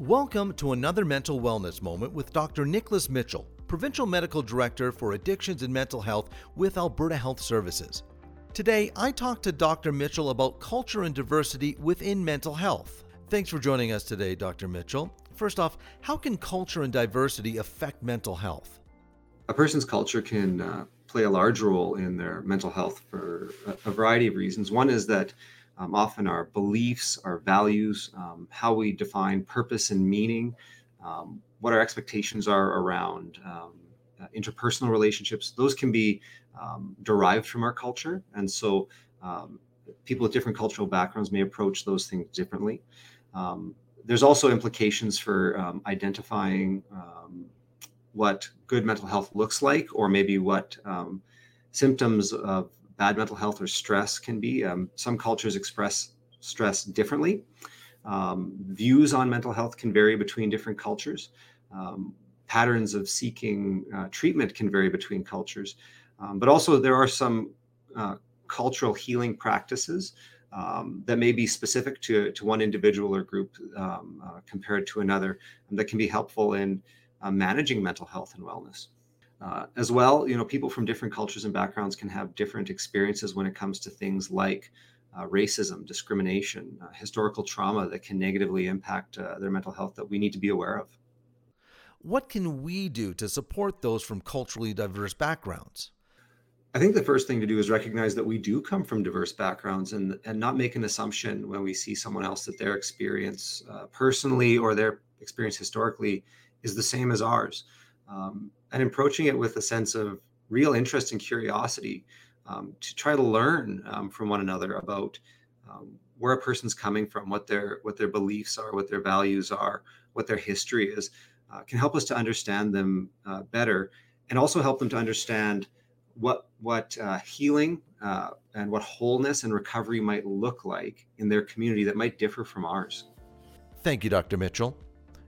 Welcome to another mental wellness moment with Dr. Nicholas Mitchell, Provincial Medical Director for Addictions and Mental Health with Alberta Health Services. Today, I talked to Dr. Mitchell about culture and diversity within mental health. Thanks for joining us today, Dr. Mitchell. First off, how can culture and diversity affect mental health? A person's culture can uh, play a large role in their mental health for a variety of reasons. One is that um, often our beliefs, our values, um, how we define purpose and meaning, um, what our expectations are around um, uh, interpersonal relationships, those can be um, derived from our culture. And so um, people with different cultural backgrounds may approach those things differently. there's also implications for identifying what good mental health looks like, or maybe what symptoms of bad mental health or stress can be. Um, some cultures express stress differently. Um, views on mental health can vary between different cultures. Um, patterns of seeking uh, treatment can vary between cultures. Um, but also, there are some uh, cultural healing practices um, that may be specific to, to one individual or group um, uh, compared to another that can be helpful in uh, managing mental health and wellness. Uh, as well, you know, people from different cultures and backgrounds can have different experiences when it comes to things like uh, racism, discrimination, uh, historical trauma that can negatively impact uh, their mental health that we need to be aware of. What can we do to support those from culturally diverse backgrounds? I think the first thing to do is recognize that we do come from diverse backgrounds and, and not make an assumption when we see someone else that their experience uh, personally or their experience historically is the same as ours um, and approaching it with a sense of real interest and curiosity um, to try to learn um, from one another about um, where a person's coming from, what their what their beliefs are, what their values are, what their history is, uh, can help us to understand them uh, better, and also help them to understand what what uh, healing uh, and what wholeness and recovery might look like in their community that might differ from ours. Thank you, Dr. Mitchell.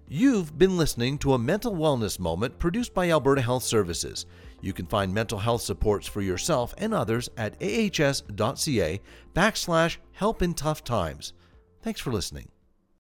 You've been listening to a mental wellness moment produced by Alberta Health Services. You can find mental health supports for yourself and others at ahs.ca backslash help in tough times. Thanks for listening.